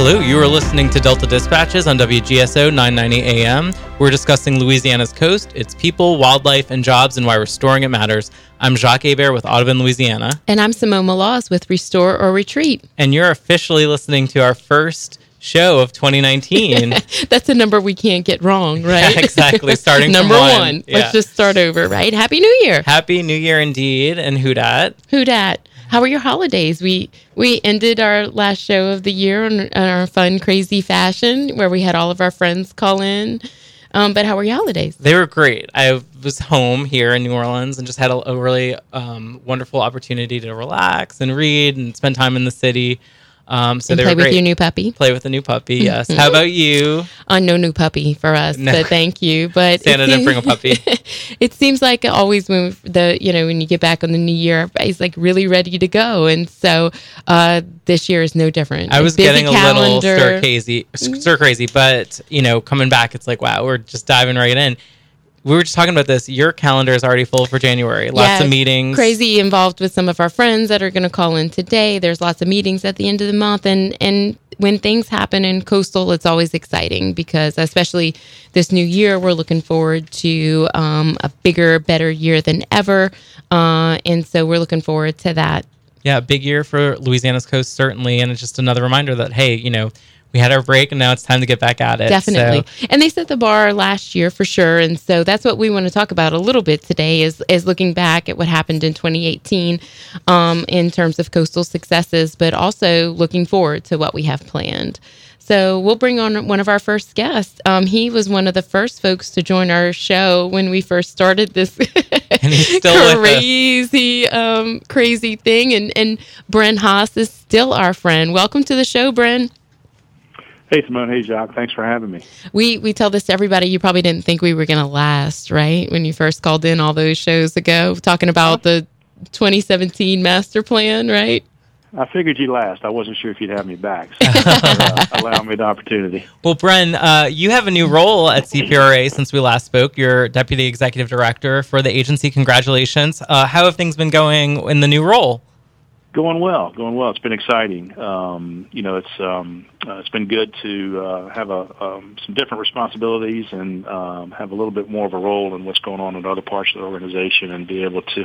Hello, you are listening to Delta Dispatches on WGSO 990 AM. We're discussing Louisiana's coast, its people, wildlife, and jobs, and why restoring it matters. I'm Jacques Hebert with Audubon, Louisiana. And I'm Simone Maloz with Restore or Retreat. And you're officially listening to our first show of 2019. That's a number we can't get wrong, right? Yeah, exactly. Starting number one. one. Yeah. Let's just start over, right? Happy New Year. Happy New Year indeed. And who dat? Who dat? How were your holidays? We we ended our last show of the year on, our fun, crazy fashion where we had all of our friends call in. Um, but how were your holidays? They were great. I was home here in New Orleans and just had a, a really um, wonderful opportunity to relax and read and spend time in the city. Um, so and they play with your new puppy. play with the new puppy. Yes. How about you? Uh, no new puppy for us, No. so thank you. But Santa didn't bring a puppy. it seems like always when the you know when you get back on the new year, everybody's like really ready to go, and so uh, this year is no different. I was getting a little stir crazy, stir crazy, but you know, coming back, it's like wow, we're just diving right in. We were just talking about this. Your calendar is already full for January. Lots Yeah, of meetings. Crazy involved with some of our friends that are going to call in today. There's lots of meetings at the end of the month, and and when things happen in coastal, it's always exciting because especially this new year, we're looking forward to um, a bigger, better year than ever, uh, and so we're looking forward to that. Yeah, big year for Louisiana's coast certainly, and it's just another reminder that hey, you know, we had our break and now it's time to get back at it. Definitely. So, And they set the bar last year for sure. And so that's what we want to talk about a little bit today is, is looking back at what happened in 2018 um, in terms of coastal successes, but also looking forward to what we have planned. So we'll bring on one of our first guests. Um, he was one of the first folks to join our show when we first started this And he's still with us. crazy, um, crazy thing. And, and Bren Haas is still our friend. Welcome to the show, Bren. Hey, Simone. Hey, Jacques. Thanks for having me. We we tell this to everybody. You probably didn't think we were going to last, right? When you first called in all those shows ago, talking about the 2017 master plan, right? I figured you'd last. I wasn't sure if you'd have me back. So uh, allow me the opportunity. well, Bren, uh, you have a new role at CPRA since we last spoke. You're deputy executive director for the agency. Congratulations. Uh, how have things been going in the new role? Going well. Going well. It's been exciting. Um, you know, it's um, uh, it's been good to uh, have a um, some different responsibilities and um, have a little bit more of a role in what's going on in other parts of the organization and be able to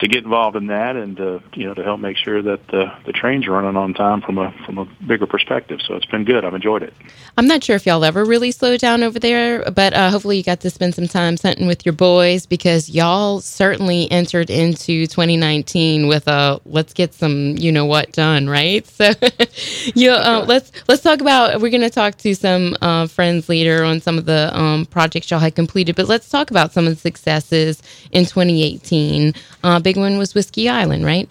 to get involved in that and to you know to help make sure that the the trains are running on time from a from a bigger perspective. So it's been good. I've enjoyed it. I'm not sure if y'all ever really slowed down over there, but uh, hopefully you got to spend some time hunting with your boys because y'all certainly entered into 2019 with a let's get some you know what done, right? So, yeah, uh, let's let's talk about. We're going to talk to some uh, friends later on some of the um, projects y'all had completed, but let's talk about some of the successes in 2018. Uh, big one was Whiskey Island, right?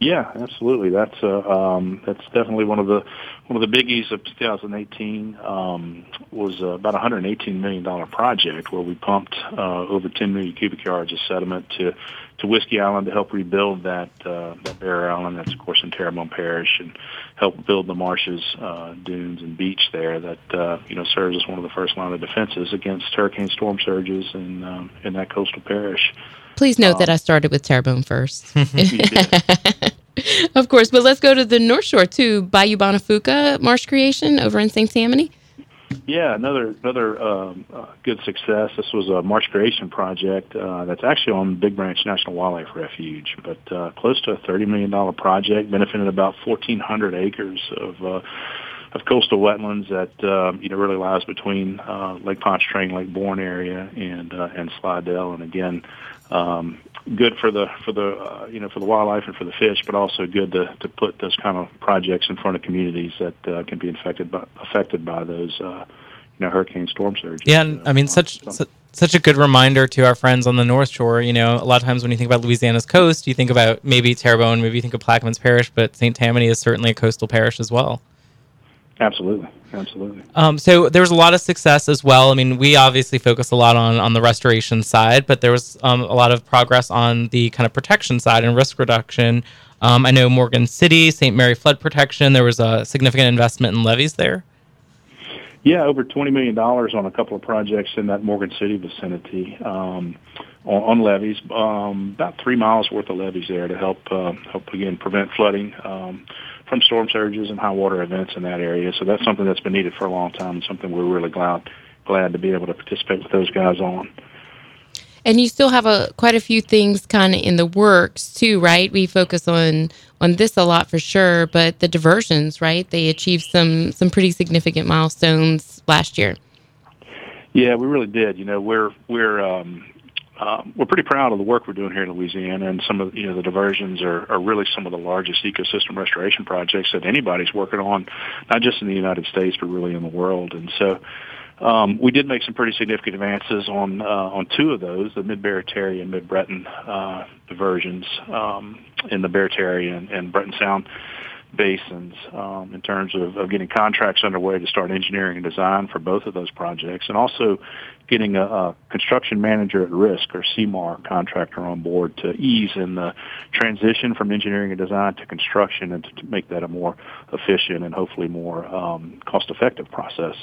Yeah, absolutely. That's uh, um, that's definitely one of the one of the biggies of 2018. Um, was uh, about a 118 million dollar project where we pumped uh, over 10 million cubic yards of sediment to to Whiskey Island to help rebuild that uh, that barrier island. That's of course in Terrebonne Parish and help build the marshes, uh, dunes, and beach there. That uh, you know serves as one of the first line of defenses against hurricane storm surges in um, in that coastal parish. Please note that I started with Terrebonne first. You did. of course, but let's go to the North Shore too. Bayou Bonfouca Marsh Creation over in St. Tammany. Yeah, another another um, uh, good success. This was a marsh creation project uh, that's actually on Big Branch National Wildlife Refuge, but uh, close to a thirty million dollar project, benefiting about fourteen hundred acres of uh, of coastal wetlands that um, you know really lies between uh, Lake Pontchartrain, Lake Borgne area, and uh, and Slidell, and again. Um, good for the for the uh, you know for the wildlife and for the fish, but also good to, to put those kind of projects in front of communities that uh, can be infected by, affected by those uh, you know hurricane storm surges. Yeah, and I mean, such So- such a good reminder to our friends on the North Shore. You know, a lot of times when you think about Louisiana's coast, you think about maybe Terrebonne, maybe you think of Plaquemines Parish, but St. Tammany is certainly a coastal parish as well. absolutely, absolutely. Um, so there was a lot of success as well. I mean, we obviously focus a lot on on the restoration side, but there was um, a lot of progress on the kind of protection side and risk reduction. Um, I know Morgan City, St. Mary flood protection. There was a significant investment in levees there. Yeah, over twenty million dollars on a couple of projects in that Morgan City vicinity um, on, on levees. Um, about three miles worth of levees there to help uh, help again prevent flooding um, from storm surges and high water events in that area. So that's something that's been needed for a long time and something we're really glad glad to be able to participate with those guys on. And you still have a quite a few things kind of in the works too, right? We focus on on this a lot for sure, but the diversions, right? They achieved some some pretty significant milestones last year. Yeah, we really did. You know, we're we're um, um, we're pretty proud of the work we're doing here in Louisiana, and some of you know the diversions are, are really some of the largest ecosystem restoration projects that anybody's working on, not just in the United States but really in the world. And so, um, we did make some pretty significant advances on uh, on two of those, the Mid Barataria and Mid Breton uh, diversions um, in the Barataria and, and Breton Sound basins um, in terms of, of getting contracts underway to start engineering and design for both of those projects, and also getting a, a construction manager at risk or CMAR contractor on board to ease in the transition from engineering and design to construction and to, to make that a more efficient and hopefully more um, cost-effective process.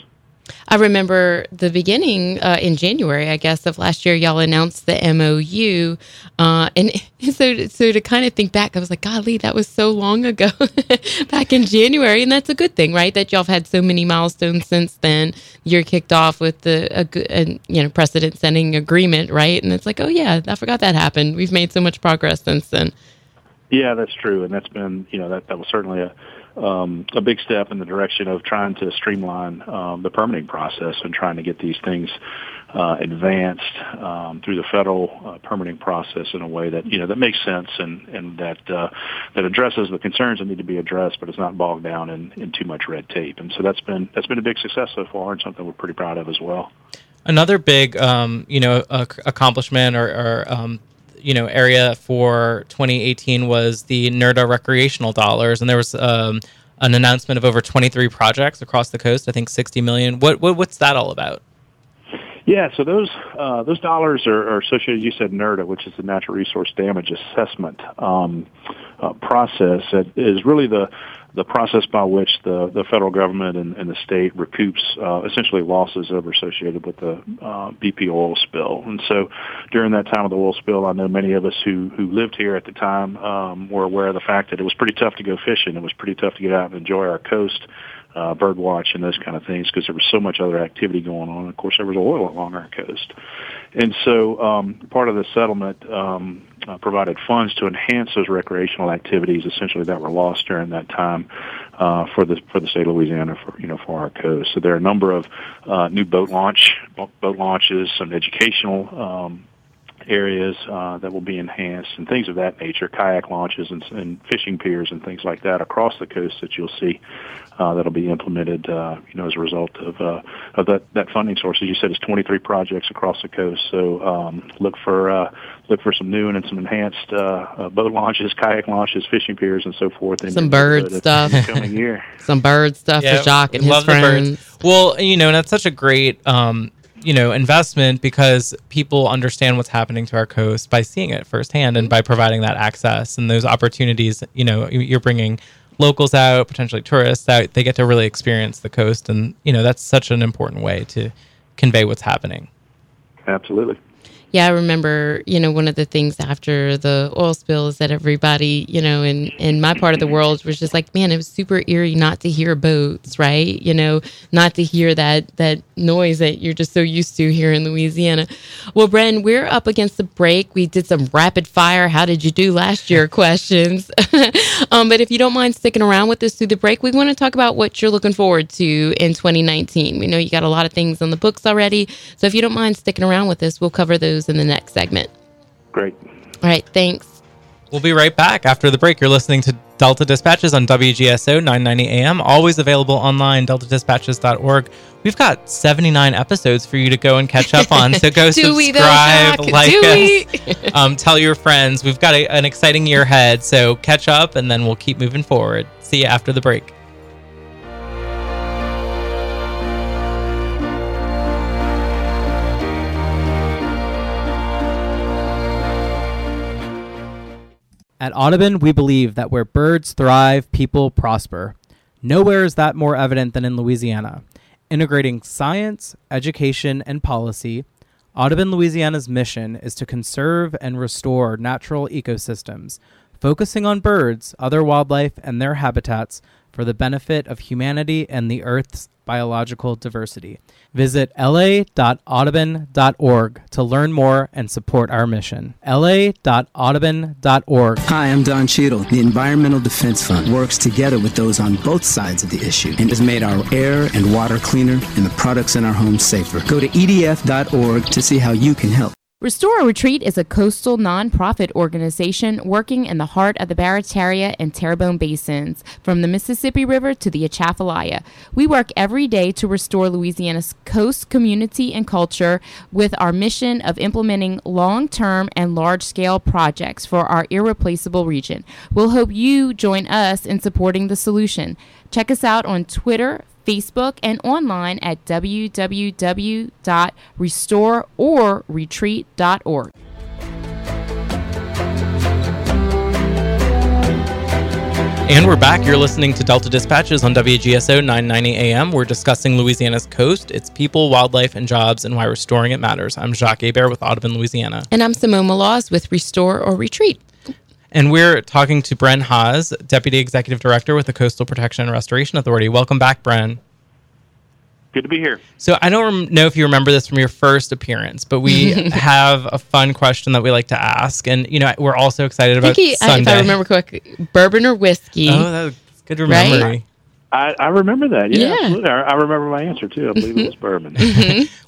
I remember the beginning uh, in January, I guess, of last year. Y'all announced the MOU, uh, and so so to kind of think back, I was like, "Golly, that was so long ago, back in January." And that's a good thing, right? That y'all have had so many milestones since then. You're kicked off with the a, a you know precedent-setting agreement, right? And it's like, "Oh yeah, I forgot that happened. We've made so much progress since then." Yeah, that's true, and that's been you know that that was certainly a um, a big step in the direction of trying to streamline um, the permitting process and trying to get these things uh, advanced um, through the federal uh, permitting process in a way that you know that makes sense and and that uh, that addresses the concerns that need to be addressed, but it's not bogged down in, in too much red tape. And so that's been that's been a big success so far, and something we're pretty proud of as well. Another big, um, you know, accomplishment or, or um, you know area for 2018 was the NRDA recreational dollars, and there was um, an announcement of over 23 projects across the coast. I think 60 million. What, what what's that all about? Yeah, so those uh, those dollars are, are, associated. You said NRDA, which is the Natural Resource Damage Assessment um, uh, process. That is really the the process by which the, the federal government and, and the state recoups uh, essentially losses that were associated with the uh, BP oil spill. And so during that time of the oil spill, I know many of us who, who lived here at the time um, were aware of the fact that it was pretty tough to go fishing. It was pretty tough to get out and enjoy our coast uh, bird watch and those kind of things because there was so much other activity going on. Of course, there was oil along our coast. And so um, part of the settlement um, uh, provided funds to enhance those recreational activities, essentially that were lost during that time uh, for the for the state of Louisiana, for you know for our coast. So there are a number of uh, new boat launch boat launches, some educational um, areas uh, that will be enhanced and things of that nature, kayak launches and, and fishing piers and things like that across the coast that you'll see uh, that'll be implemented, uh, you know, as a result of uh, of that that funding source. As you said, it's 23 projects across the coast. So um, look for uh, look for some new and some enhanced uh, uh, boat launches, kayak launches, fishing piers, and so forth. Some bird stuff coming year. some bird stuff yeah, for Jacques and his friends. Well, you know, and that's such a great um, you know investment because people understand what's happening to our coast by seeing it firsthand and by providing that access and those opportunities you know you're bringing locals out potentially tourists out they get to really experience the coast and you know that's such an important way to convey what's happening. Absolutely yeah, I remember, you know, one of the things after the oil spill is that everybody, you know, in, in my part of the world was just like, man, it was super eerie not to hear boats, right? You know, not to hear that that noise that you're just so used to here in Louisiana. Well, Bren, we're up against the break. We did some rapid fire, how did you do last year questions. um, but if you don't mind sticking around with us through the break, we want to talk about what you're looking forward to in 2019. We know you got a lot of things on the books already. So if you don't mind sticking around with us, we'll cover those in the next segment. Great. All right. Thanks. We'll be right back after the break. You're listening to Delta Dispatches on WGSO 990 AM, always available online, deltadispatches.org. We've got 79 episodes for you to go and catch up on. So go subscribe, like us, um, tell your friends. We've got a, an exciting year ahead. So catch up and then we'll keep moving forward. See you after the break. At Audubon, we believe that where birds thrive, people prosper. Nowhere is that more evident than in Louisiana. Integrating science, education, and policy, Audubon, Louisiana's mission is to conserve and restore natural ecosystems, focusing on birds, other wildlife, and their habitats for the benefit of humanity and the Earth's biological diversity. Visit la.audubon.org to learn more and support our mission. la.audubon.org. Hi, I'm Don Cheadle. The Environmental Defense Fund works together with those on both sides of the issue and has made our air and water cleaner and the products in our homes safer. Go to edf.org to see how you can help. Restore Retreat is a coastal nonprofit organization working in the heart of the Barataria and Terrebonne basins, from the Mississippi River to the Atchafalaya. We work every day to restore Louisiana's coast community and culture with our mission of implementing long term and large scale projects for our irreplaceable region. We'll hope you join us in supporting the solution. Check us out on Twitter, Facebook, and online at www.restoreorretreat.org. And we're back. You're listening to Delta Dispatches on WGSO 990 AM. We're discussing Louisiana's coast, its people, wildlife, and jobs, and why restoring it matters. I'm Jacques Hebert with Audubon, Louisiana. And I'm Simone Maloz with Restore or Retreat. And we're talking to Bren Haas, Deputy Executive Director with the Coastal Protection and Restoration Authority. Welcome back, Bren. Good to be here. So I don't rem- know if you remember this from your first appearance, but we have a fun question that we like to ask, and you know we're also excited about think he, I- if I remember correctly, bourbon or whiskey. oh, that's good Right? memory. I, I remember that. Yeah, Yeah. absolutely. I, I remember my answer too. I believe it was bourbon.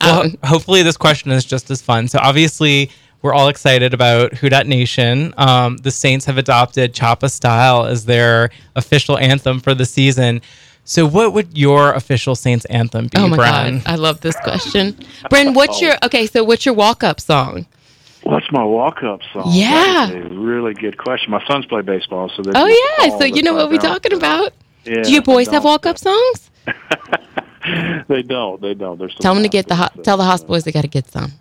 Well, Um, hopefully this question is just as fun. So obviously we're all excited about Who Dat Nation. Um, the Saints have adopted Choppa Style as their official anthem for the season. So what would your official Saints anthem be, oh my Bren? god, I love this question. Bren, what's your okay? So what's your walk up song? What's my walk-up song? Yeah. That is a really good question. My sons play baseball, so they Oh yeah, so you know what we're talking about. Yeah, Do your boys have walk up songs? they don't. They don't. There's some Tell them to get the house hot. Tell the house boys they got to get some.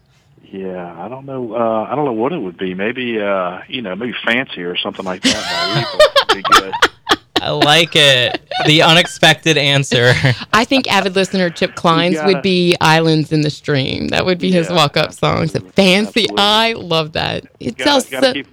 Yeah, I don't know. Uh, I don't know what it would be. Maybe uh, you know, maybe fancy or something like that. by Reba would be good. I like it. The unexpected answer. I think avid listener Chip Kline's gotta- would be "Islands in the Stream." That would be his walk up song. So fancy. absolutely. I love that. It Gotta, tells gotta so. keep,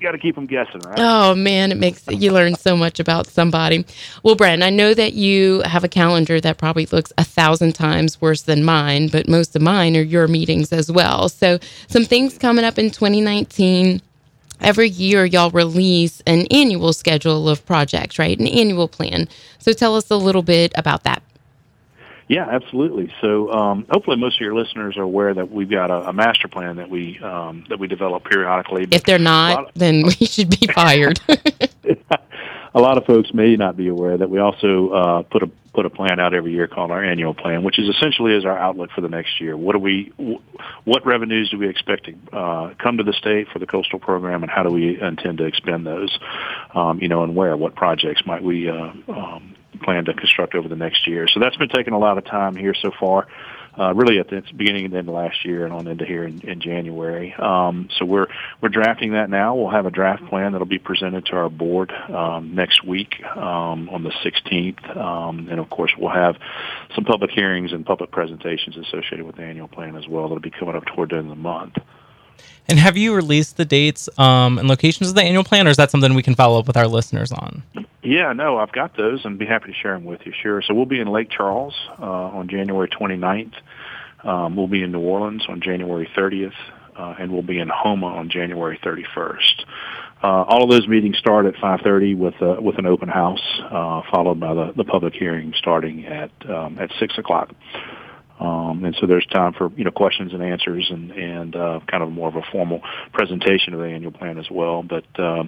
gotta keep them guessing, right? Oh man, it makes you learn so much about somebody. Well, Bren, I know that you have a calendar that probably looks a thousand times worse than mine, but most of mine are your meetings as well. So, some things coming up in 2019. Every year, y'all release an annual schedule of projects, right? An annual plan. So, tell us a little bit about that. Yeah, absolutely. So um, hopefully, most of your listeners are aware that we've got a, a master plan that we um, that we develop periodically. If they're not, lot- then we should be fired. a lot of folks may not be aware that we also uh, put a put a plan out every year called our annual plan, which is essentially is our outlook for the next year. What do we, what revenues do we expect to uh, come to the state for the coastal program, and how do we intend to expend those? Um, you know, and where? What projects might we uh, um, plan to construct over the next year? So that's been taking a lot of time here so far uh, really at the beginning and end of last year and on into here in, in January. Um, so we're we're drafting that now. We'll have a draft plan that'll be presented to our board um, next week um, on the 16th, um, and of course we'll have some public hearings and public presentations associated with the annual plan as well. That'll be coming up toward the end of the month. And have you released the dates um, and locations of the annual plan, or is that something we can follow up with our listeners on? Yeah, no, I've got those and be happy to share them with you. Sure. So we'll be in Lake Charles uh, on January 29th. Um, we'll be in New Orleans on January 30th, uh, and we'll be in Houma on January 31st. Uh, all of those meetings start at 5:30 with uh, with an open house, uh, followed by the, the public hearing starting at um, at six o'clock. Um, and so there's time for you know questions and answers and and uh, kind of more of a formal presentation of the annual plan as well. But uh,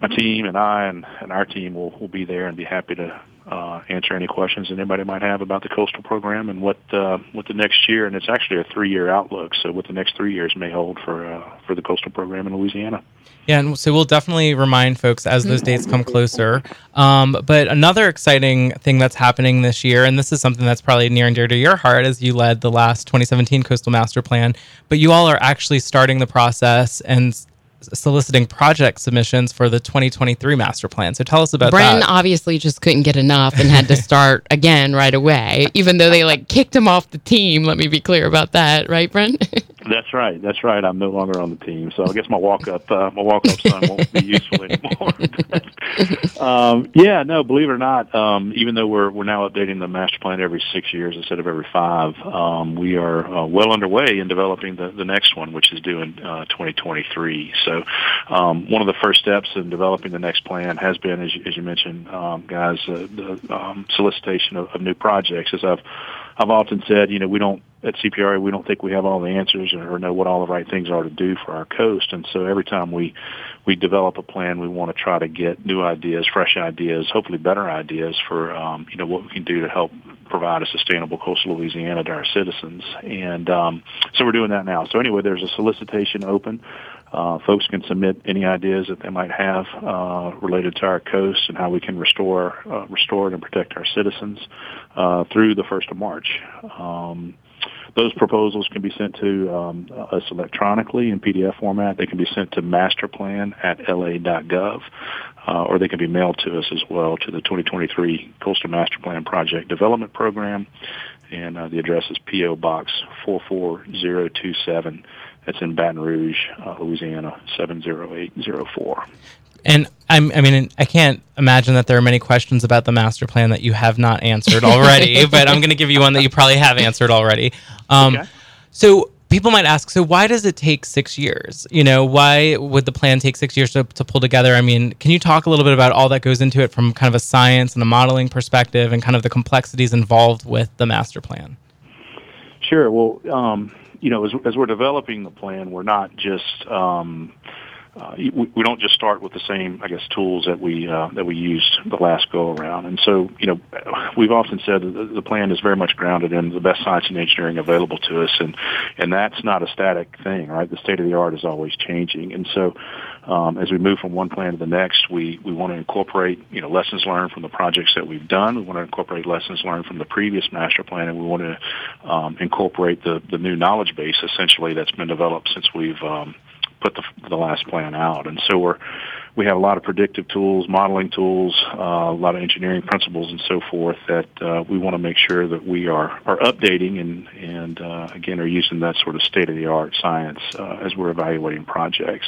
my team and I and, and our team will, will be there and be happy to uh, answer any questions that anybody might have about the coastal program and what uh, what the next year and it's actually a three year outlook. So what the next three years may hold for uh, for the coastal program in Louisiana. Yeah, and so we'll definitely remind folks as those dates come closer. Um, but another exciting thing that's happening this year, and this is something that's probably near and dear to your heart as you led the last 2017 Coastal Master Plan, but you all are actually starting the process and s- soliciting project submissions for the 2023 Master Plan. So tell us about Bren that. obviously just couldn't get enough and had to start again right away, even though they like kicked him off the team. Let me be clear about that, right, Bren? That's right. That's right. I'm no longer on the team, so I guess my walk up uh, my walk up son won't be useful anymore. um, yeah, no. Believe it or not, um, even though we're we're now updating the master plan every six years instead of every five, um, we are uh, well underway in developing the the next one, which is due in uh, 2023. So, um, one of the first steps in developing the next plan has been, as you, as you mentioned, um, guys, uh, the um, solicitation of, of new projects. As I've I've often said, you know, we don't at CPRA we don't think we have all the answers or know what all the right things are to do for our coast, and so every time we we develop a plan, we want to try to get new ideas, fresh ideas, hopefully better ideas for um, you know what we can do to help provide a sustainable coastal Louisiana to our citizens, and um, so we're doing that now. So anyway, there's a solicitation open. Uh, folks can submit any ideas that they might have uh, related to our coast and how we can restore, uh, restore it and protect our citizens uh, through the first of March. Um, those proposals can be sent to um, us electronically in PDF format. They can be sent to masterplan at la.gov, uh, or they can be mailed to us as well to the 2023 Coastal Master Plan Project Development Program. And uh, the address is P.O. Box 44027 it's in Baton Rouge, uh, Louisiana, 70804. And I'm, I mean, I can't imagine that there are many questions about the master plan that you have not answered already, but I'm going to give you one that you probably have answered already. Um, okay. So people might ask, so why does it take six years? You know, why would the plan take six years to, to pull together? I mean, can you talk a little bit about all that goes into it from kind of a science and a modeling perspective and kind of the complexities involved with the master plan? Sure. Well, um, you know, as, as we're developing the plan, we're not just um, uh, we, we don't just start with the same, I guess, tools that we uh, that we used the last go around. And so, you know, we've often said that the plan is very much grounded in the best science and engineering available to us, and and that's not a static thing, right? The state of the art is always changing, and so um, as we move from one plan to the next, we, we want to incorporate, you know, lessons learned from the projects that we've done. We want to incorporate lessons learned from the previous master plan, and we want to um, incorporate the, the new knowledge base essentially that's been developed since we've um, put the, the last plan out. And so we're we have a lot of predictive tools, modeling tools, uh, a lot of engineering principles, and so forth that uh, we want to make sure that we are are updating and and uh, again are using that sort of state of the art science uh, as we're evaluating projects.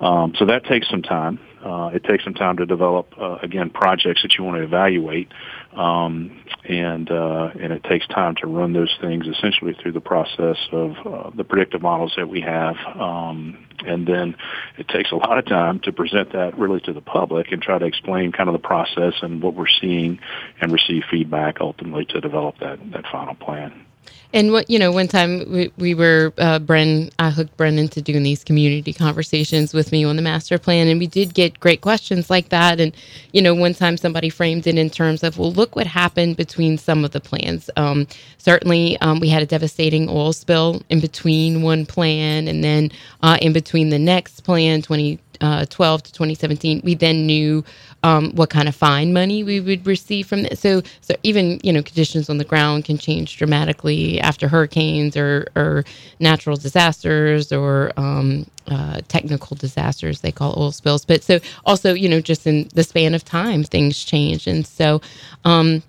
Um, so that takes some time. Uh, it takes some time to develop uh, again projects that you want to evaluate, um, and uh, and it takes time to run those things essentially through the process of uh, the predictive models that we have, um, and then it takes a lot of time to present that really to the public and try to explain kind of the process and what we're seeing, and receive feedback ultimately to develop that that final plan. And what you know, one time we, we were uh, Bren. I hooked Bren into doing these community conversations with me on the master plan, and we did get great questions like that. And you know, one time somebody framed it in terms of, well, look what happened between some of the plans. Um, certainly, um, we had a devastating oil spill in between one plan, and then uh, in between the next plan, twenty 2012 uh, to 2017, we then knew um, what kind of fine money we would receive from this. So, so even you know conditions on the ground can change dramatically after hurricanes or, or natural disasters or um, uh, technical disasters they call oil spills. But so also you know just in the span of time things change, and so. Um,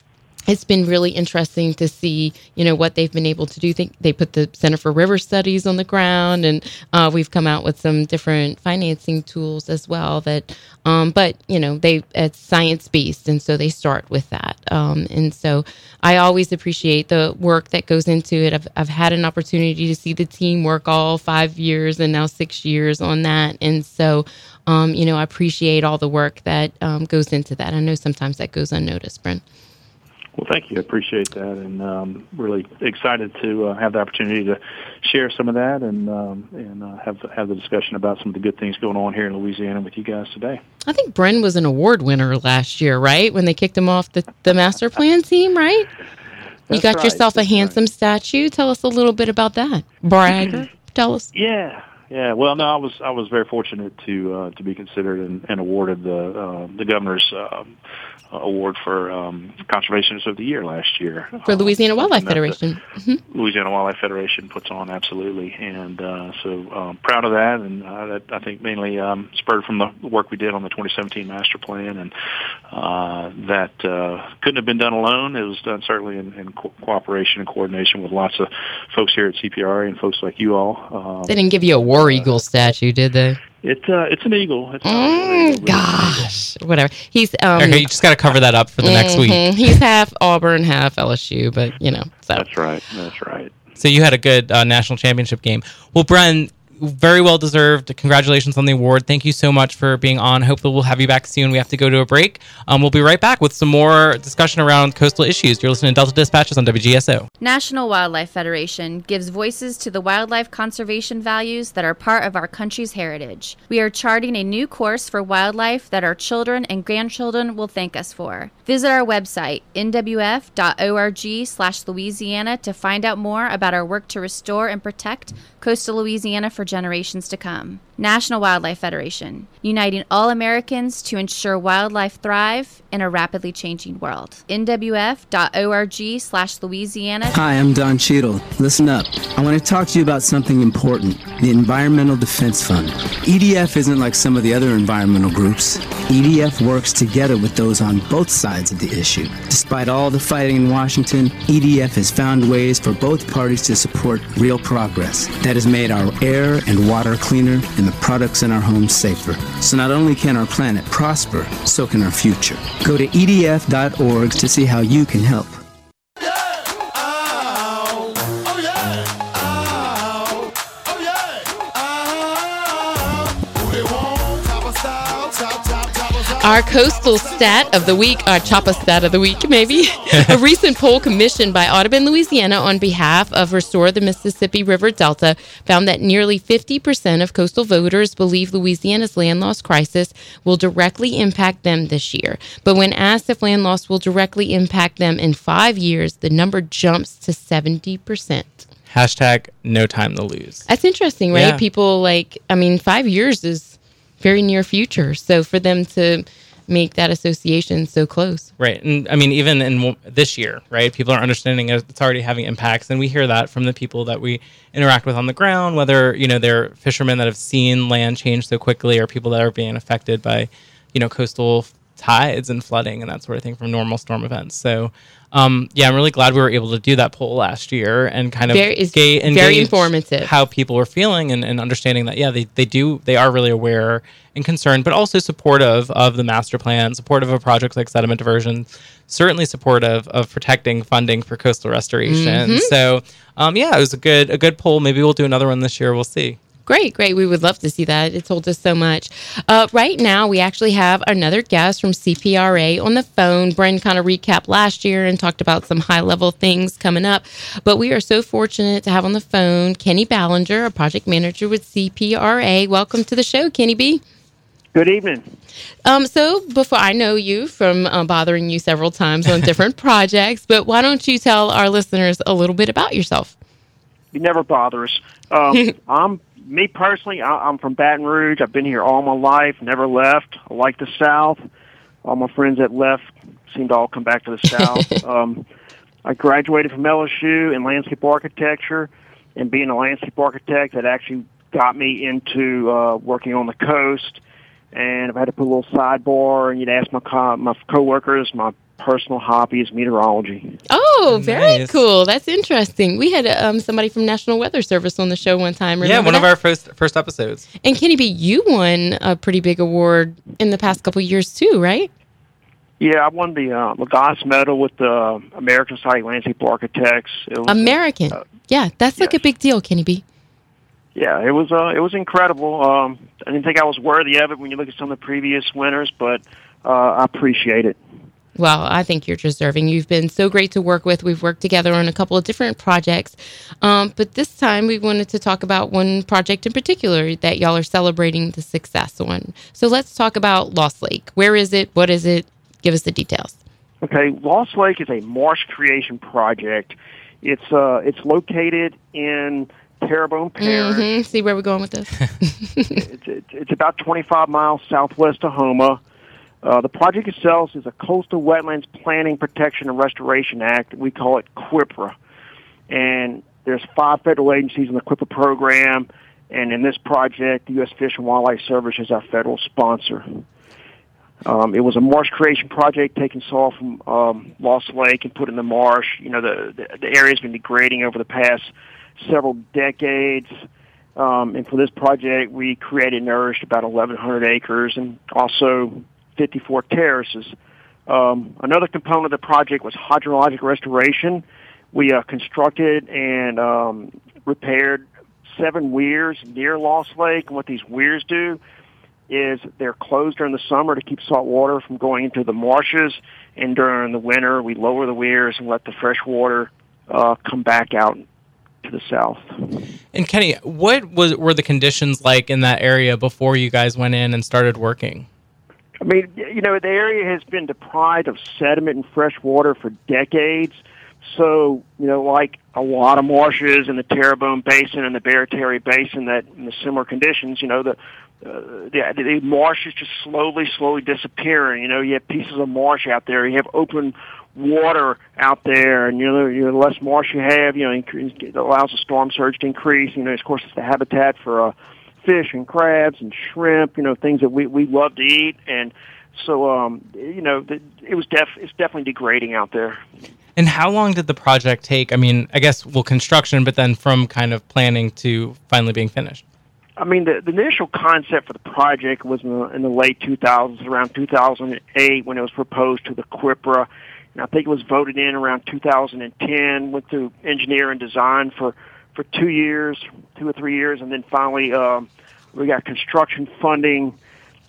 it's been really interesting to see, you know, what they've been able to do. They put the Center for River Studies on the ground, and uh, we've come out with some different financing tools as well. That, um, but you know, they it's science based, and so they start with that. Um, and so I always appreciate the work that goes into it. I've I've had an opportunity to see the team work all five years and now six years on that, and so. Um, you know, I appreciate all the work that um, goes into that. I know sometimes that goes unnoticed, Bren. Well, thank you. I appreciate that, and um, really excited to uh, have the opportunity to share some of that and um, and uh, have have the discussion about some of the good things going on here in Louisiana with you guys today. I think Bren was an award winner last year, right? When they kicked him off the the master plan team, right? You got right. yourself That's a handsome right. statue. Tell us a little bit about that, bragger. Tell us. Yeah, yeah. Well, no, I was I was very fortunate to uh, to be considered and, and awarded the uh, the governor's uh, award for um, conservationists of the year last year for Louisiana um, Wildlife Federation. Mhm. Louisiana Wildlife Federation puts on absolutely, and uh, so um, proud of that. And uh, that I think mainly um, spurred from the work we did on the 2017 master plan, and uh, that uh, couldn't have been done alone. It was done certainly in, in co- cooperation and coordination with lots of folks here at CPRA and folks like you all. Um, They didn't give you a war eagle statue, did they? it uh, it's an eagle. It's Mm, eagle, gosh, whatever. He's um, okay, you just got to cover that up for the next week. mhm, He's half Auburn, half LSU, but you know, so That's right. That's right. So you had a good uh, national championship game. Well, Bren, very well deserved. Congratulations on the award. Thank you so much for being on. Hopefully, we'll have you back soon. We have to go to a break. Um, we'll be right back with some more discussion around coastal issues. You're listening to Delta Dispatches on WGSO. National Wildlife Federation gives voices to the wildlife conservation values that are part of our country's heritage. We are charting a new course for wildlife that our children and grandchildren will thank us for. Visit our website, nwf.org slash Louisiana, to find out more about our work to restore and protect coastal Louisiana for generations to come. National Wildlife Federation, uniting all Americans to ensure wildlife thrive in a rapidly changing world. nwf.org slash Louisiana. Hi, I'm Don Cheadle. Listen up. I want to talk to you about something important the Environmental Defense Fund. EDF isn't like some of the other environmental groups. EDF works together with those on both sides of the issue. Despite all the fighting in Washington, EDF has found ways for both parties to support real progress that has made our air and water cleaner and the products in our homes safer. So not only can our planet prosper, so can our future. Go to edf.org to see how you can help. Our coastal stat of the week, our Choppa stat of the week, maybe. a recent poll commissioned by Audubon, Louisiana, on behalf of Restore the Mississippi River Delta found that nearly 50% of coastal voters believe Louisiana's land loss crisis will directly impact them this year. But when asked if land loss will directly impact them in five years, the number jumps to 70%. Hashtag no time to lose. That's interesting, right? Yeah. People like, I mean, five years is very near future. So for them to make that association so close. Right. And I mean, even in this year, right, people are understanding it's already having impacts. And we hear that from the people that we interact with on the ground, whether, you know, they're fishermen that have seen land change so quickly or people that are being affected by, you know, coastal tides and flooding and that sort of thing from normal storm events. So, um, yeah, I'm really glad we were able to do that poll last year and kind of Very- ga- very informative. how people were feeling and, and understanding that, yeah, they, they do, they are really aware and concerned, but also supportive of the master plan, supportive of projects like sediment diversion, certainly supportive of protecting funding for coastal restoration. Mm-hmm. So, um, yeah, it was a good, a good poll. Maybe we'll do another one this year. We'll see. Great, great. We would love to see that. It told us so much. Uh, right now, we actually have another guest from CPRA on the phone. Bren kind of recapped last year and talked about some high level things coming up. But we are so fortunate to have on the phone Kenny Ballinger, a project manager with CPRA. Welcome to the show, Kenny B. Good evening. Um, so before I know you from uh, bothering you several times on different projects, but why don't you tell our listeners a little bit about yourself? You never bother us. Um, I'm me personally. I, I'm from Baton Rouge. I've been here all my life. Never left. I like the South. All my friends that left seem to all come back to the South. um, I graduated from LSU in landscape architecture, and being a landscape architect, that actually got me into uh, working on the coast. And if I had to put a little sidebar, and you'd ask my co- my coworkers, my personal hobby is meteorology. Oh, very Nice. cool. That's interesting. We had um, somebody from National Weather Service on the show one time. yeah, Remember one of our first first episodes. And Kenny B, you won a pretty big award in the past couple years too, right? Yeah, I won the uh, LaGasse Medal with the American Society of Landscape Architects. It was, American. uh, yeah, that's like a big deal, Kenny B. yeah, it was uh, it was incredible. Um, I didn't think I was worthy of it when you look at some of the previous winners, but uh, I appreciate it. Well, I think you're deserving. You've been so great to work with. We've worked together on a couple of different projects. Um, but this time we wanted to talk about one project in particular that y'all are celebrating the success on. So let's talk about Lost Lake. Where is it? What is it? Give us the details. Okay, Lost Lake is a marsh creation project. It's uh, it's located in Terrebonne Parish. Mm-hmm. See where we're going with this? it's, it's, it's about 25 miles southwest of Houma. Uh, the project itself is a Coastal Wetlands Planning, Protection, and Restoration Act. We call it CWPPRA. And there's five federal agencies in the CWPPRA program. And in this project, the U.S. Fish and Wildlife Service is our federal sponsor. Um, it was a marsh creation project, taking soil from um, Lost Lake and put in the marsh. You know, the, the, the area's been degrading over the past several decades. Um, and for this project, we created and nourished about 1,100 acres and also 54 terraces. Um, another component of the project was hydrologic restoration. We uh, constructed and um, repaired seven weirs near Lost Lake. And what these weirs do is they're closed during the summer to keep salt water from going into the marshes. And during the winter, we lower the weirs and let the fresh water uh, come back out to the south. And Kenny, what was were the conditions like in that area before you guys went in and started working? I mean, you know, the area has been deprived of sediment and fresh water for decades. So, you know, like a lot of marshes in the Terrebonne Basin and the Barataria Basin that in the similar conditions, you know, the uh, the, the marsh is just slowly, slowly disappearing. You know, you have pieces of marsh out there. You have open water out there, and you know, you know, the less marsh you have, you know, increase, it allows the storm surge to increase. You know, of course, it's the habitat for uh, fish and crabs and shrimp. You know, things that we we love to eat, and so um, you know, the, it was def it's definitely degrading out there. And how long did the project take? I mean, I guess well, construction, but then from kind of planning to finally being finished. I mean, the, the initial concept for the project was in the, in the late 2000s, around 2008, when it was proposed to the CWPPRA and I think it was voted in around 2010. Went through engineer and design for for two years, two or three years, and then finally um, we got construction funding.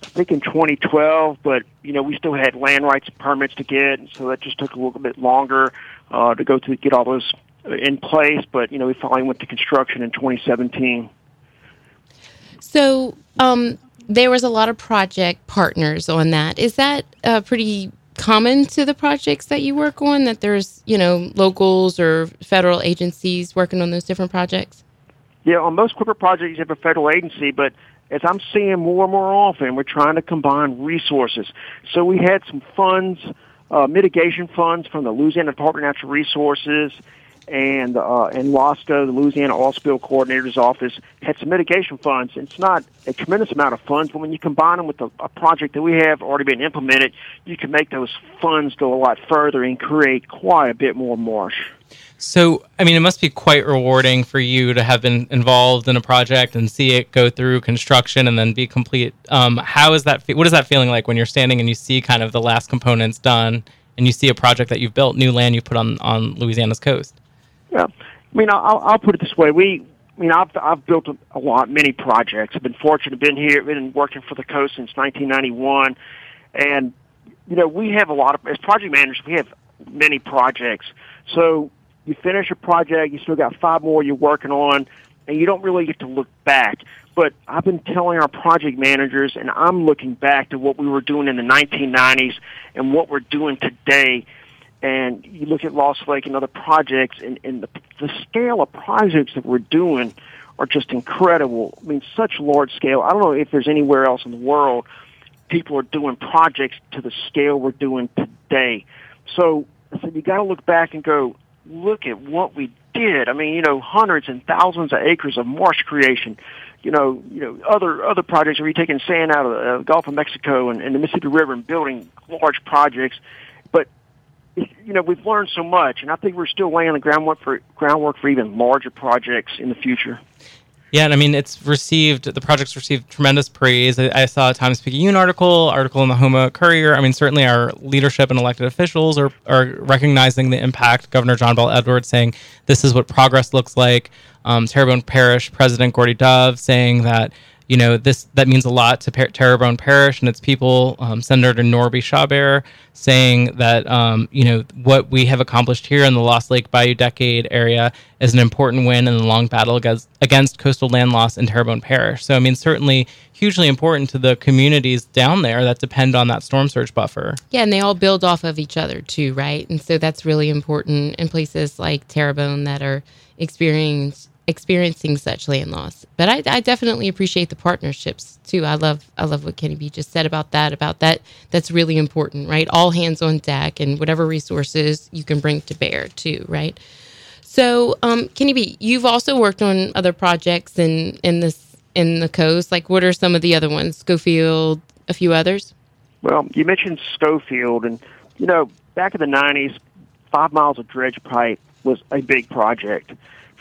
I think in 2012, but you know we still had land rights permits to get, so that just took a little bit longer uh, to go to get all those in place. But you know we finally went to construction in 2017. So um, there was a lot of project partners on that. Is that uh, pretty common to the projects that you work on that there's you know locals or federal agencies working on those different projects? Yeah on most CWPPRA projects you have a federal agency but as i'm seeing more and more often we're trying to combine resources. So we had some funds uh, mitigation funds from the louisiana department of natural resources and uh, and LOSCO, the Louisiana Oil Spill Coordinator's Office, had some mitigation funds. It's not a tremendous amount of funds, but when you combine them with a, a project that we have already been implemented, you can make those funds go a lot further and create quite a bit more marsh. So, I mean, it must be quite rewarding for you to have been involved in a project and see it go through construction and then be complete. Um, how is that? What is that feeling like when you're standing and you see kind of the last components done, and you see a project that you've built, new land you put on on Louisiana's coast? Yeah, I mean, I'll, I'll put it this way: we, I mean, I've I've built a, lot, many projects. I've been fortunate, to been here, been working for the coast since 1991, and you know, we have a lot of as project managers, we have many projects. So you finish a project, you still got five more you're working on, and you don't really get to look back. But I've been telling our project managers, and I'm looking back to what we were doing in the 1990s and what we're doing today and you look at Lost Lake and other projects, and, and the, the scale of projects that we're doing are just incredible. I mean, such large scale. I don't know if there's anywhere else in the world people are doing projects to the scale we're doing today. So I said, you got to look back and go, look at what we did. I mean, you know, hundreds and thousands of acres of marsh creation. You know, you know, other other projects where you're taking sand out of the uh, Gulf of Mexico and, and the Mississippi River and building large projects you know, we've learned so much, and I think we're still laying the groundwork for groundwork for even larger projects in the future. Yeah, and I mean, it's received the project's received tremendous praise. I, I saw a Times Picayune article, article in the Houma Courier. I mean, certainly our leadership and elected officials are are recognizing the impact. Governor John Bel Edwards saying this is what progress looks like. Um, Terrebonne Parish President Gordy Dove saying that you know this that means a lot to Par- Terrebonne Parish and its people. Um, Senator Norby Chabert saying that um, you know what we have accomplished here in the Lost Lake Bayou DeCade area is an important win in the long battle against, against coastal land loss in Terrebonne Parish. So I mean, certainly hugely important to the communities down there that depend on that storm surge buffer. Yeah, and they all build off of each other too, right? And so that's really important in places like Terrebonne that are experiencing experiencing such land loss. But I, I definitely appreciate the partnerships too. I love I love what Kenny B just said about that. About that, that's really important, right? All hands on deck, and whatever resources you can bring to bear too, right? So, um, Kenny B, you've also worked on other projects in in this in the coast. Like, what are some of the other ones? Scofield, a few others. Well, you mentioned Scofield, and you know, back in the '90s, five miles of dredge pipe was a big project.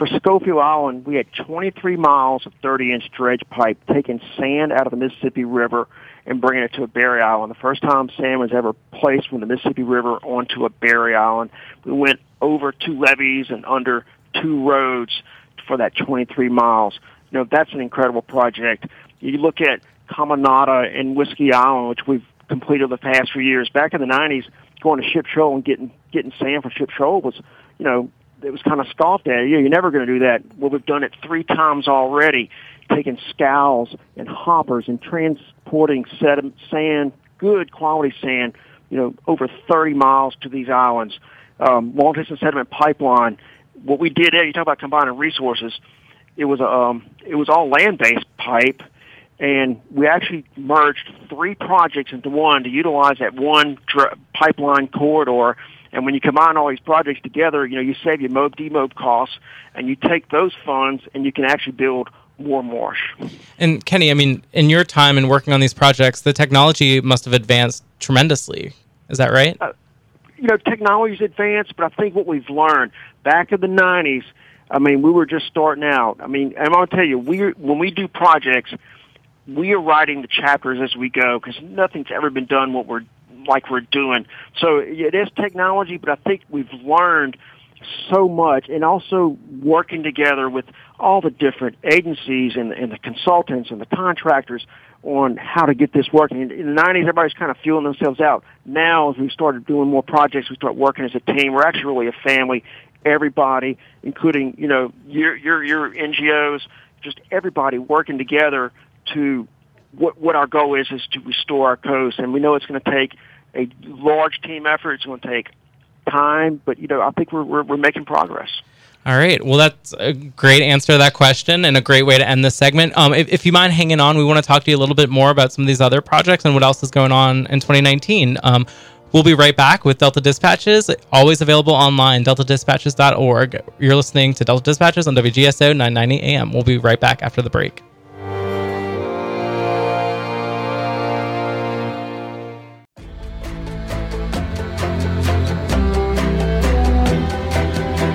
For Scofield Island, we had 23 miles of 30-inch dredge pipe taking sand out of the Mississippi River and bringing it to a barrier island. The first time sand was ever placed from the Mississippi River onto a barrier island. We went over two levees and under two roads for that 23 miles. You know, that's an incredible project. You look at Caminada and Whiskey Island, which we've completed the past few years. Back in the 90s, going to Ship Shoal and getting getting sand from Ship Shoal was, you know, it was kind of scoffed at. You're never going to do that. Well, we've done it three times already, taking scows and hoppers and transporting sediment, sand, good quality sand, you know, over 30 miles to these islands. Um, long distance sediment pipeline. What we did there, you talk about combining resources. It was um, it was all land based pipe, and we actually merged three projects into one to utilize that one dr- pipeline corridor and when you combine all these projects together, you know, you save your mob demob costs and you take those funds and you can actually build more marsh. And Kenny, I mean, in your time in working on these projects, the technology must have advanced tremendously. Is that right? Uh, you know, technology's advanced, but I think what we've learned back in the 90s, I mean, we were just starting out. I mean, I'm going to tell you, we when we do projects, we are writing the chapters as we go because nothing's ever been done what we're like we're doing. So it is technology, but I think we've learned so much and also working together with all the different agencies and, and the consultants and the contractors on how to get this working. In, the 90s, everybody's kind of feeling themselves out. Now, as we started doing more projects, we start working as a team. We're actually really a family. Everybody, including, you know, your, your, your NGOs, just everybody working together to what, what our goal is, is to restore our coast. And we know it's going to take a large team effort. It's going to take time, but you know, I think we're we're, we're making progress. All right. Well, that's a great answer to that question and a great way to end this segment. Um, if, if, you mind hanging on, we want to talk to you a little bit more about some of these other projects and what else is going on in 2019. Um, we'll be right back with Delta Dispatches, always available online, deltadispatches.org. You're listening to Delta Dispatches on WGSO 990 AM. We'll be right back after the break.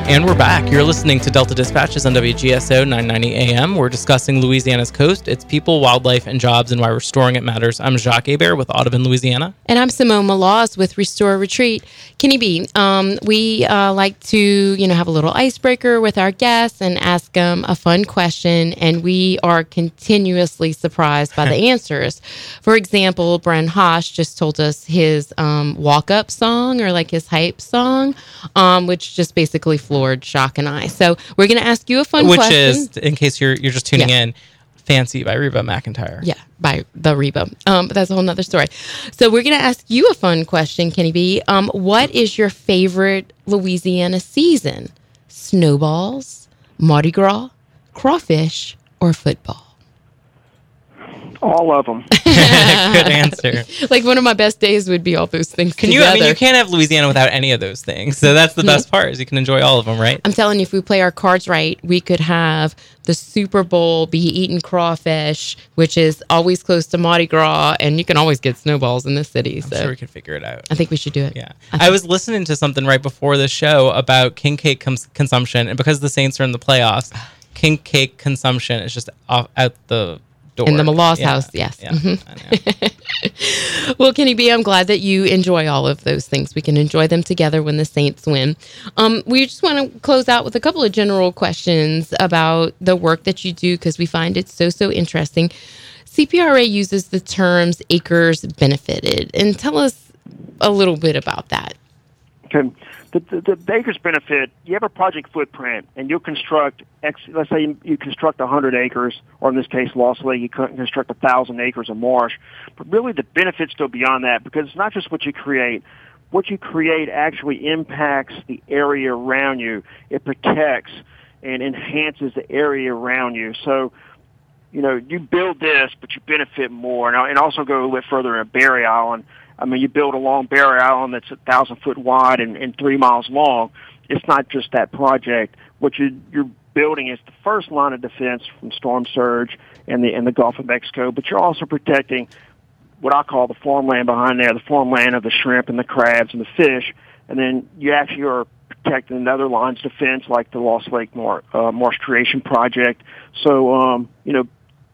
And we're back. You're listening to Delta Dispatches on WGSO 990 AM. We're discussing Louisiana's coast, its people, wildlife, and jobs, and why restoring it matters. I'm Jacques Hebert with Audubon, Louisiana. And I'm Simone Maloz with Restore Retreat. Kenny B, um, we uh, like to, you know, have a little icebreaker with our guests and ask them a fun question, and we are continuously surprised by the answers. For example, Bren Haase just told us his um, walk-up song or like his hype song, um, which just basically Lord Shock and I. So we're going to ask you a fun question. Which question. is, in case you're you're just tuning yeah. in, Fancy by Reba McEntire. Yeah, by the Reba. Um, but that's a whole nother story. So we're going to ask you a fun question, Kenny B. Um, what is your favorite Louisiana season? Snowballs, Mardi Gras, crawfish, or football? All of them. Good answer. like one of my best days would be all those things. Can together. you? I mean, you can't have Louisiana without any of those things. So that's the best part is you can enjoy all of them, right? I'm telling you, if we play our cards right, we could have the Super Bowl be eating crawfish, which is always close to Mardi Gras, and you can always get snowballs in this city. I'm so sure we could figure it out. I think we should do it. Yeah. I, I was listening to something right before the show about king cake cons- consumption, and because the Saints are in the playoffs, king cake consumption is just off, out the door. In the Maloz yeah. house, yes. Yeah, mm-hmm. well, Kenny B, I'm glad that you enjoy all of those things. We can enjoy them together when the Saints win. Um, we just want to close out with a couple of general questions about the work that you do because we find it so, so interesting. CPRA uses the terms acres benefited. And tell us a little bit about that. Okay the, the, the acres benefit, you have a project footprint and you'll construct, X, let's say you, you construct 100 acres, or in this case, Lost Lake, you construct 1,000 acres of marsh. But really the benefits go beyond that because it's not just what you create. What you create actually impacts the area around you. It protects and enhances the area around you. So, you know, you build this, but you benefit more. And, and also go a little bit further in barrier island. I mean, you build a long barrier island that's a thousand foot wide and, and three miles long. It's not just that project. What you, you're building is the first line of defense from storm surge and the and the Gulf of Mexico, but you're also protecting what I call the farmland behind there, the farmland of the shrimp and the crabs and the fish, and then you actually are protecting other lines defense like the Lost Lake Mar- uh, Marsh Creation Project. So, um, you know,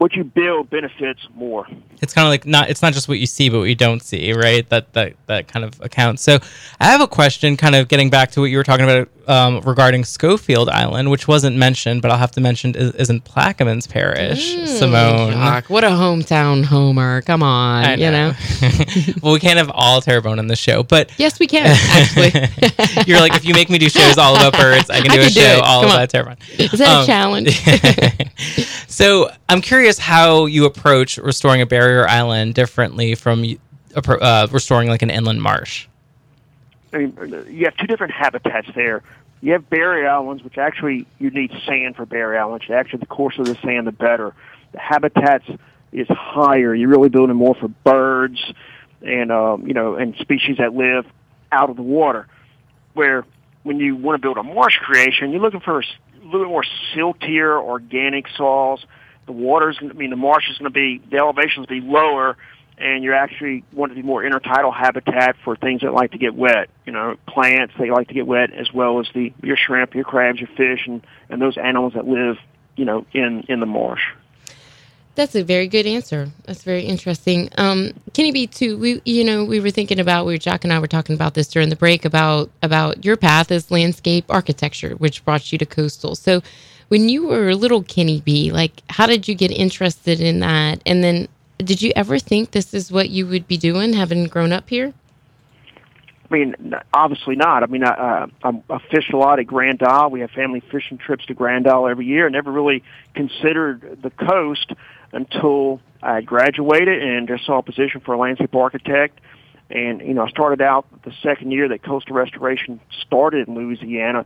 what you build benefits more. It's kind of like not it's not just what you see but what you don't see, right? That that that kind of accounts. So I have a question, kind of getting back to what you were talking about um, regarding Scofield Island, which wasn't mentioned, but I'll have to mention is, is in Plaquemines Parish. Mm, Simone, Doc, what a hometown homer! Come on, I you know. well, we can't have all Terrebonne in the show, but yes, we can actually. you're like if you make me do shows all about birds, I can I do can a do show it. all Come on. about Terrebonne. Is that Um, a challenge? so I'm curious how you approach restoring a barrier island differently from uh, restoring like an inland marsh. I mean, you have two different habitats there. You have barrier islands, which actually you need sand for barrier islands. Actually, the coarser the sand, the better. The habitats is higher. You're really building more for birds and um, you know and species that live out of the water. Where when you want to build a marsh creation, you're looking for a little bit more siltier, organic soils. The water's, I mean, the marsh is going to be the elevation's be lower, and you're actually want to be more intertidal habitat for things that like to get wet. You know, plants they like to get wet, as well as the your shrimp, your crabs, your fish, and and those animals that live, you know, in in the marsh. That's a very good answer. That's very interesting. Um, Kenny B too. We, you know, we were thinking about. We Jacques and I were talking about this during the break about about your path as landscape architecture, which brought you to coastal. So, when you were a little Kenny B, like, how did you get interested in that? And then, did you ever think this is what you would be doing, having grown up here? I mean, obviously not. I mean, I, uh, I'm- I fish a lot at Grand Isle. We have family fishing trips to Grand Isle every year. I never really considered the coast until I graduated and just saw a position for a landscape architect. And you know, I started out the second year that coastal restoration started in Louisiana.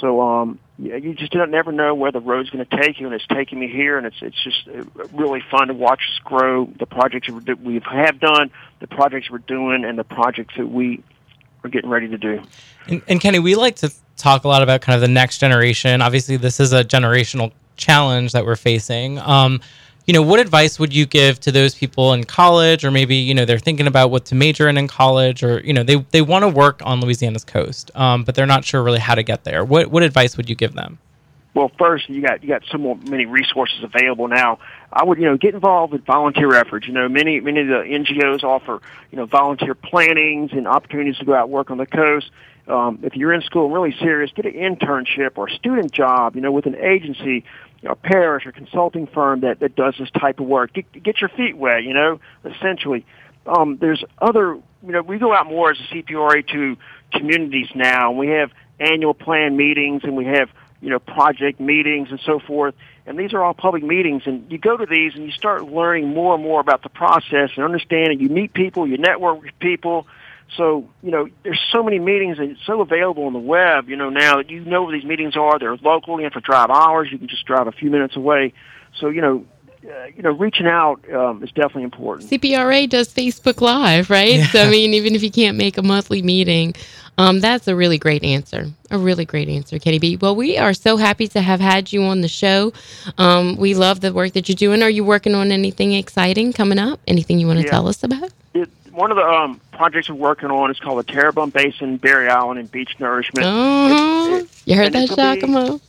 So um, yeah, you just don't never know where the road's going to take you, and it's taking me here, and it's it's just uh, really fun to watch us grow. The projects that we have done, the projects we're doing, and the projects that we are getting ready to do. And, and Kenny, we like to talk a lot about kind of the next generation. Obviously, this is a generational challenge that we're facing. Um, you know, what advice would you give to those people in college, or maybe you know they're thinking about what to major in in college, or you know they they want to work on Louisiana's coast, um, but they're not sure really how to get there. What what advice would you give them? Well, first you got you got so many resources available now. I would you know get involved with volunteer efforts. You know, many many of the NGOs offer you know volunteer plannings and opportunities to go out and work on the coast. Um, if you're in school and really serious, get an internship or a student job. You know, with an agency, you know, a parish or consulting firm that that does this type of work. Get get your feet wet. You know, essentially. Um, there's other, you know, we go out more as a CPRA to communities now. and We have annual plan meetings and we have you know, project meetings and so forth. And these are all public meetings. And you go to these and you start learning more and more about the process and understanding. You meet people, you network with people. So, you know, there's so many meetings and it's so available on the web, you know, now that you know where these meetings are. They're local. You have to drive hours. You can just drive a few minutes away. So, you know, uh, you know, reaching out um, is definitely important. CPRA does Facebook Live, right? So, I mean, even if you can't make a monthly meeting, um, that's a really great answer. A really great answer, Kenny B. Well, we are so happy to have had you on the show. Um, we love the work that you're doing. Are you working on anything exciting coming up? Anything you want to Yeah. tell us about? It, one of the um, projects we're working on is called the Terrebonne Basin Barrier Island and Beach Nourishment. Uh-huh. You heard that, it's gonna be- Giacomo?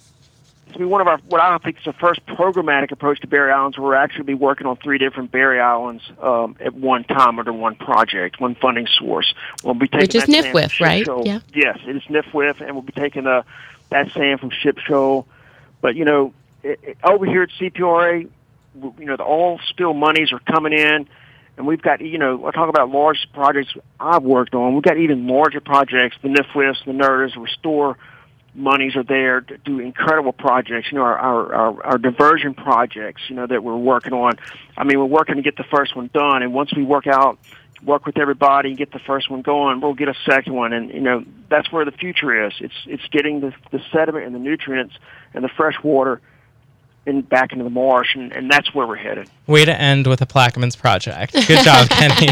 It's be one of our what I think is the first programmatic approach to barrier islands. Where we're actually be working on three different barrier islands um, at one time under one project, one funding source. We'll be taking Which is NIFWIF, right? Yeah. Yes, it is NIFWIF, and we'll be taking the that sand from Ship Shoal. But you know, it, it, over here at CPRA, you know, the oil spill monies are coming in. And we've got, you know, I talk about large projects I've worked on. We've got even larger projects, the NIFWIFs, the NERDs, Restore monies are there to do incredible projects. You know, our, our, our, our diversion projects, you know, that we're working on. I mean, we're working to get the first one done. And once we work out, work with everybody and get the first one going, we'll get a second one. And, you know, that's where the future is. It's it's getting the the sediment and the nutrients and the fresh water in back into the marsh, and, and that's where we're headed. Way to end with a Plaquemines project. Good job, Kenny.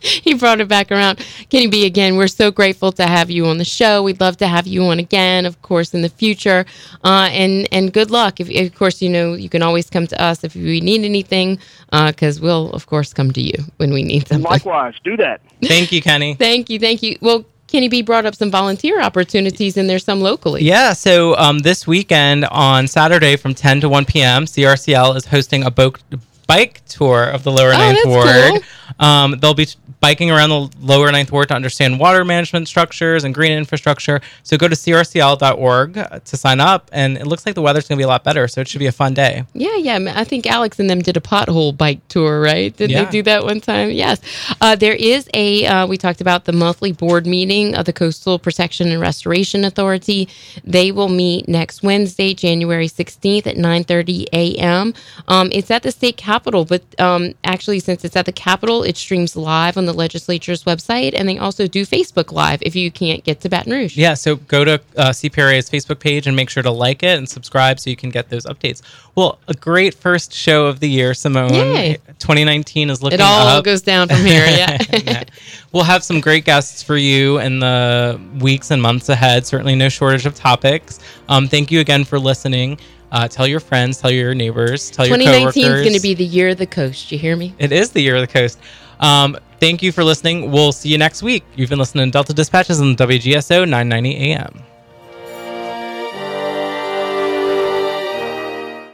he brought it back around. Kenny B, again, we're so grateful to have you on the show. We'd love to have you on again, of course, in the future. Uh, and and good luck. If, of course, you know you can always come to us if we need anything, because uh, we'll of course come to you when we need something. Likewise, do that. Thank you, Kenny. thank you, thank you. Well. Kenny B brought up some volunteer opportunities, and there's some locally. Yeah, so um, this weekend on Saturday from 10 to 1 p.m., CRCL is hosting a boat bike tour of the lower Oh, ninth ward. cool. Um, they'll be biking around the lower ninth ward to understand water management structures and green infrastructure. So go to crcl.org to sign up, and it looks like the weather's going to be a lot better, so it should be a fun day. Yeah, yeah. I think Alex and them did a pothole bike tour, right? Did Yeah. they do that one time? Yes. Uh, there is a, uh, we talked about the monthly board meeting of the Coastal Protection and Restoration Authority. They will meet next Wednesday, January 16th at 9.30 a.m. Um, it's at the state capitol, but um, actually, since it's at the capitol, it streams live on the legislature's website, and they also do Facebook Live if you can't get to Baton Rouge. Yeah, so go to uh, CPRA's Facebook page and make sure to like it and subscribe so you can get those updates. Well, a great first show of the year, Simone. Yay. 2019 is looking It all up. goes down from here, yeah. Yeah. We'll have some great guests for you in the weeks and months ahead. Certainly, no shortage of topics. Um, thank you again for listening. Uh, tell your friends, tell your neighbors, tell your coworkers. 2019 is going to be the year of the coast. You hear me? It is the year of the coast. Um, thank you for listening. We'll see you next week. You've been listening to Delta Dispatches on WGSO 990 AM.